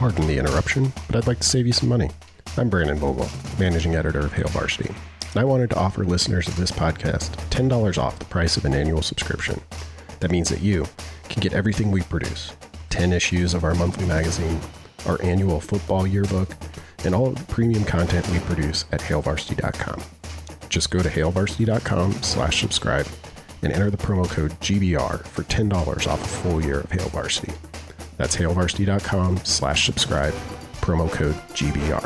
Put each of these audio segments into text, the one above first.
Pardon the interruption, but I'd like to save you some money. I'm Brandon Vogel, managing editor of Hail Varsity, and I wanted to offer listeners of this podcast $10 off the price of an annual subscription. That means that you can get everything we produce 10 issues of our monthly magazine, our annual football yearbook, and all of the premium content we produce at hailvarsity.com. Just go to hailvarsity.com slash subscribe and enter the promo code GBR for $10 off a full year of Hail Varsity. That's hailvarsity.com slash subscribe, promo code GBR.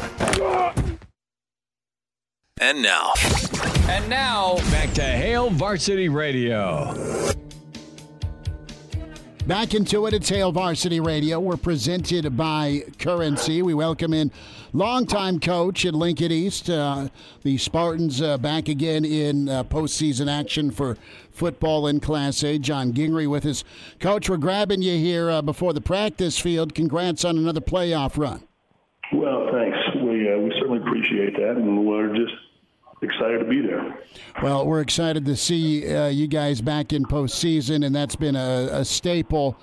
And now, And now, back to Hail Varsity Radio. Back into it, it's Hail Varsity Radio. We're presented by Currency. We welcome in longtime coach at Lincoln East. Uh, the Spartans uh, back again in uh, postseason action for football in Class A. John Gingery with us. Coach, we're grabbing you here uh, before the practice field. Congrats on another playoff run. Well, thanks. We uh, we certainly appreciate that, and we're just excited to be there. Well, we're excited to see uh, you guys back in postseason, and that's been a, a staple.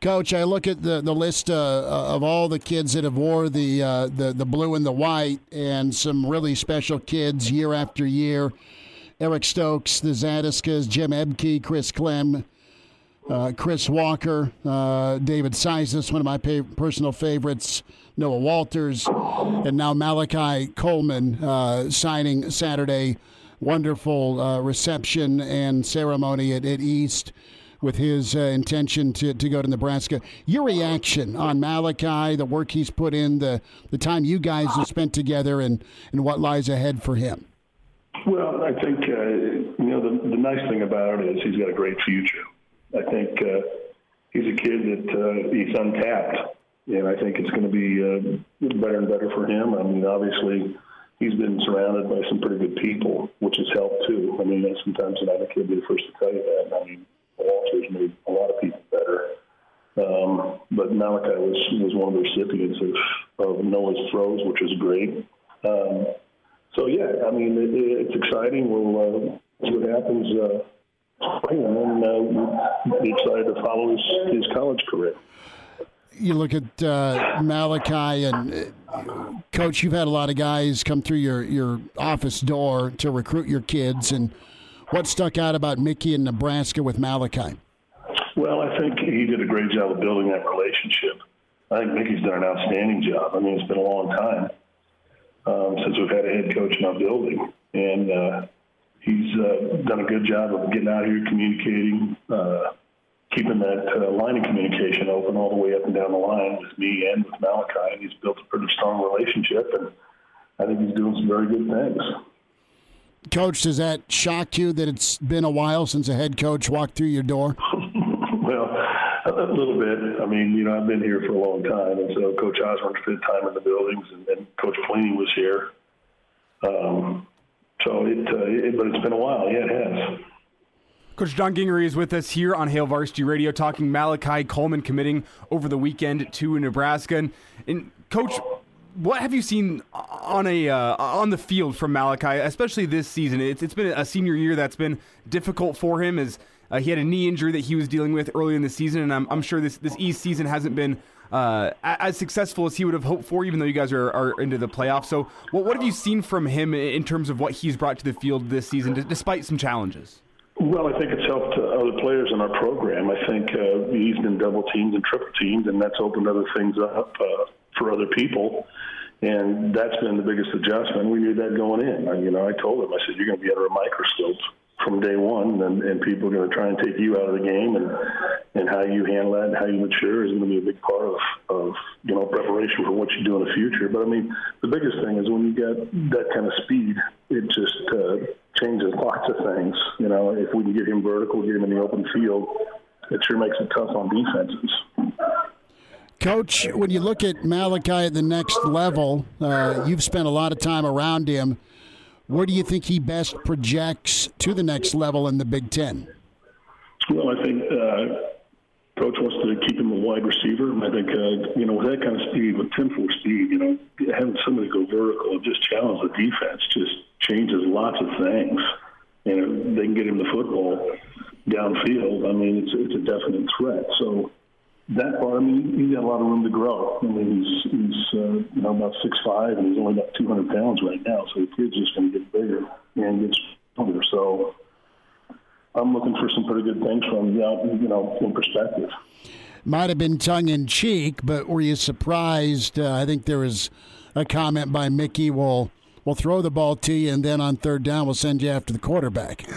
Coach, I look at the, the list uh, of all the kids that have wore the, uh, the the blue and the white, and some really special kids year after year. Eric Stokes, the Zadiskas, Jim Ebke, Chris Clem, uh, Chris Walker, uh, David Sizes, one of my pa- personal favorites, Noah Walters, and now Malachi Coleman uh, signing Saturday. Wonderful uh, reception and ceremony at, at East with his uh, intention to, to go to Nebraska. Your reaction on Malachi, the work he's put in, the, the time you guys have spent together, and, and what lies ahead for him? Well, I think uh, you know the, the nice thing about it is he's got a great future. I think uh, he's a kid that uh, he's untapped, and I think it's going to be uh, better and better for him. I mean, obviously, he's been surrounded by some pretty good people, which has helped too. I mean, sometimes I think be the first to tell you that. I mean, Walter's made a lot of people better. Um, but Malachi was was one of the recipients of, of Noah's throws, which was great. Um, so yeah, I mean it, it's exciting. We'll uh, see what happens uh, spring, and then uh, we'll be excited to follow his, his college career. you look at uh, Malachi and uh, coach. You've had a lot of guys come through your your office door to recruit your kids, and what stuck out about Mickey in Nebraska with Malachi? Well, I think he did a great job of building that relationship. I think Mickey's done an outstanding job. I mean, it's been a long time um, since we've had a head coach in our building, and uh, he's uh, done a good job of getting out here, communicating, uh, keeping that uh, line of communication open all the way up and down the line with me and with Malachi. And he's built a pretty strong relationship, and I think he's doing some very good things. Coach, does that shock you that it's been a while since a head coach walked through your door? Well, a little bit. I mean, you know, I've been here for a long time, and so Coach Osborne spent time in the buildings, and then Coach Pelini was here. Um, so it, uh, it, but it's been a while. Yeah, it has. Coach John Gingery is with us here on Hail Varsity Radio talking Malachi Coleman committing over the weekend to Nebraska. And, and Coach, what have you seen on a uh, on the field from Malachi, especially this season? It's, it's been a senior year that's been difficult for him as uh, he had a knee injury that he was dealing with early in the season, and I'm, I'm sure this, this East season hasn't been uh, as successful as he would have hoped for, even though you guys are, are into the playoffs. So, what, what have you seen from him in terms of what he's brought to the field this season, despite some challenges? Well, I think it's helped other players in our program. I think uh, he's been double teamed and triple teamed, and that's opened other things up uh, for other people. And that's been the biggest adjustment. We knew that going in. I, you know, I told him, I said, you're going to be under a microscope from day one, and, and people are going to try and take you out of the game, and and how you handle that and how you mature is going to be a big part of, of you know preparation for what you do in the future. But I mean, the biggest thing is when you get that kind of speed, it just uh, changes lots of things. You know, if we can get him vertical, get him in the open field, it sure makes it tough on defenses. Coach, when you look at Malachi at the next level, uh, you've spent a lot of time around him. Where do you think he best projects to the next level in the Big Ten? Well, I think uh, coach wants to keep him a wide receiver. And I think, uh, you know, with that kind of speed, with 10 4 speed, you know, having somebody go vertical just challenge the defense just changes lots of things. And they can get him the football downfield. I mean, it's, it's a definite threat. So that part, I mean, he's got a lot of room to grow. I mean, he's, he's uh, you know, about six five, and he's only about 200 pounds right now. So the kid's just going to get bigger and get stronger. So I'm looking for some pretty good things from you know in perspective. Might have been tongue in cheek, but were you surprised? Uh, I think there was a comment by Mickey. We'll we'll throw the ball to you, and then on third down, we'll send you after the quarterback.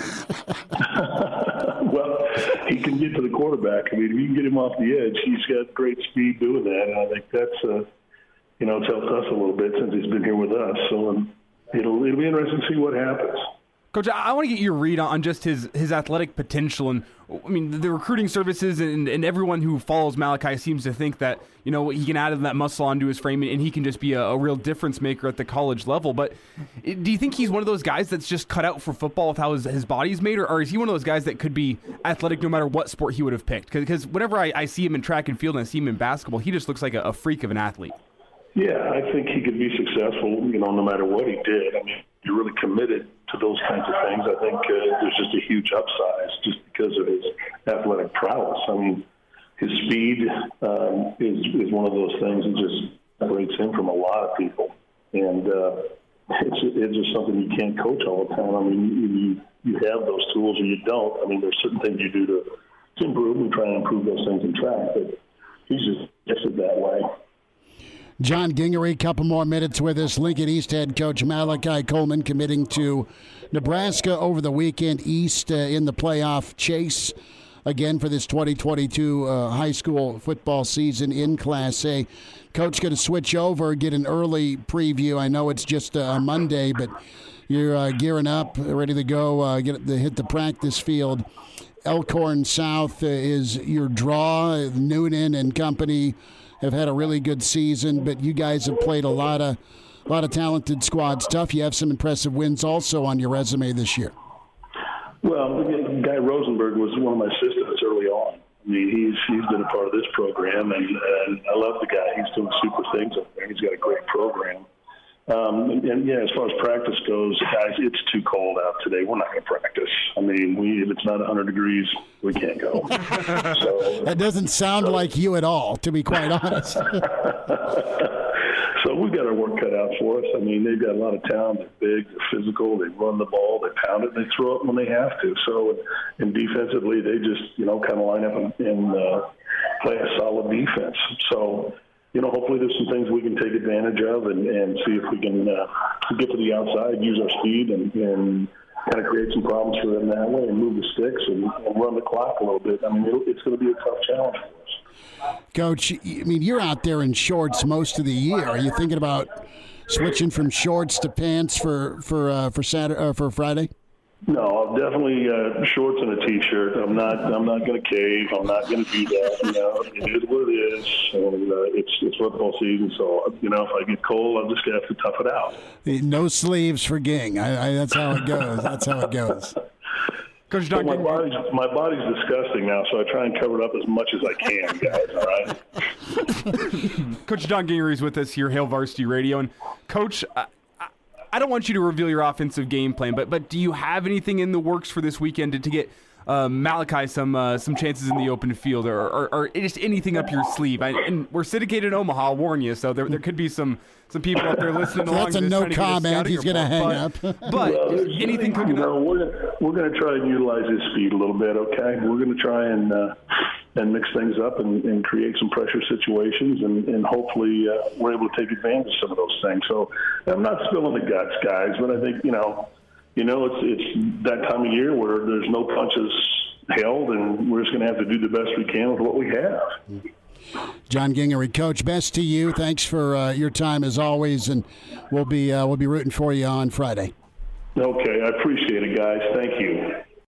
well, he can get to the quarterback. I mean, if you can get him off the edge, he's got great speed doing that, and I think that's uh, you know it's helped us a little bit since he's been here with us. So um, it'll it'll be interesting to see what happens. Coach, I want to get your read on just his, his athletic potential. And I mean, the recruiting services and, and everyone who follows Malachi seems to think that, you know, he can add that muscle onto his frame and he can just be a, a, real difference maker at the college level. But do you think he's one of those guys that's just cut out for football with how his, his body's made? Or, or is he one of those guys that could be athletic no matter what sport he would have picked? Because whenever I, I, see him in track and field and I see him in basketball, he just looks like a, a freak of an athlete. Yeah, I think he could be successful, you know, no matter what he did. I mean, you're really committed to those kinds of things. I think uh, there's just a huge upside just because of his athletic prowess. I mean, his speed um, is is one of those things that just separates him from a lot of people, and uh, it's it's just something you can't coach all the time. I mean, you you have those tools or you don't. I mean, there's certain things you do to to improve. We try and improve those things in track, but he's just gifted that way. John Gingery, couple more minutes with us. Lincoln East head coach Malachi Coleman committing to Nebraska over the weekend. East uh, in the playoff chase again for this 2022 uh, high school football season in Class A. Coach going to switch over, get an early preview. I know it's just a Monday, but you're uh, gearing up, ready to go, uh, get the, hit the practice field. Elkhorn South uh, is your draw. Noonan and company have had a really good season, but you guys have played a lot of a lot of talented squads. Tough. You have some impressive wins also on your resume this year. Well, Guy Rosenberg was one of my assistants early on. I mean, he's he's been a part of this program, and, and I love the guy. He's doing super things up there. He's got a great program. Um, and, and, yeah, as far as practice goes, guys, it's too cold out today. We're not going to practice. I mean, we if it's not 100 degrees, we can't go. so that doesn't sound so. like you at all, to be quite honest. so we've got our work cut out for us. I mean, they've got a lot of talent. They're big, they're physical. They run the ball, they pound it, they throw it when they have to. So, and defensively, they just you know kind of line up and, and uh, play a solid defense. So you know, hopefully there's some things we can take advantage of and, and see if we can uh, get to the outside, use our speed, and, and kind of create some problems for them that way and move the sticks and, and run the clock a little bit. I mean, it's going to be a tough challenge for us. Coach, I mean, you're out there in shorts most of the year. Are you thinking about switching from shorts to pants for for uh, for Saturday uh, for Friday? No, I'll definitely uh, shorts and a t-shirt. I'm not. I'm not going to cave. I'm not going to do that. You know, it is what it is, and uh, it's it's football season. So you know, if I get cold, I'm just going to have to tough it out. No sleeves for Ging. I, I, that's how it goes. That's how it goes. Coach Doug, my body's my body's disgusting now, so I try and cover it up as much as I can, guys. All right. Coach Don Gingery is with us here, Hail Varsity Radio, and Coach. I don't want you to reveal your offensive game plan, but but do you have anything in the works for this weekend to, to get uh, Malachi some uh, some chances in the open field, or, or, or, just anything up your sleeve? I, and we're syndicated in Omaha, I'll warn you, so there, there could be some some people out there listening so along. That's a no comment. He's going to hang but, up. but well, anything cooking you know, up? We're, we're going to try and utilize his speed a little bit. Okay, we're going to try and. Uh, and mix things up and, and create some pressure situations, and, and hopefully uh, we're able to take advantage of some of those things. So I'm not spilling the guts, guys, but I think you know, you know, it's it's that time of year where there's no punches held, and we're just going to have to do the best we can with what we have. John Gingery, coach, best to you. Thanks for uh, your time as always, and we'll be uh, we'll be rooting for you on Friday. Okay, I appreciate it, guys. Thank you.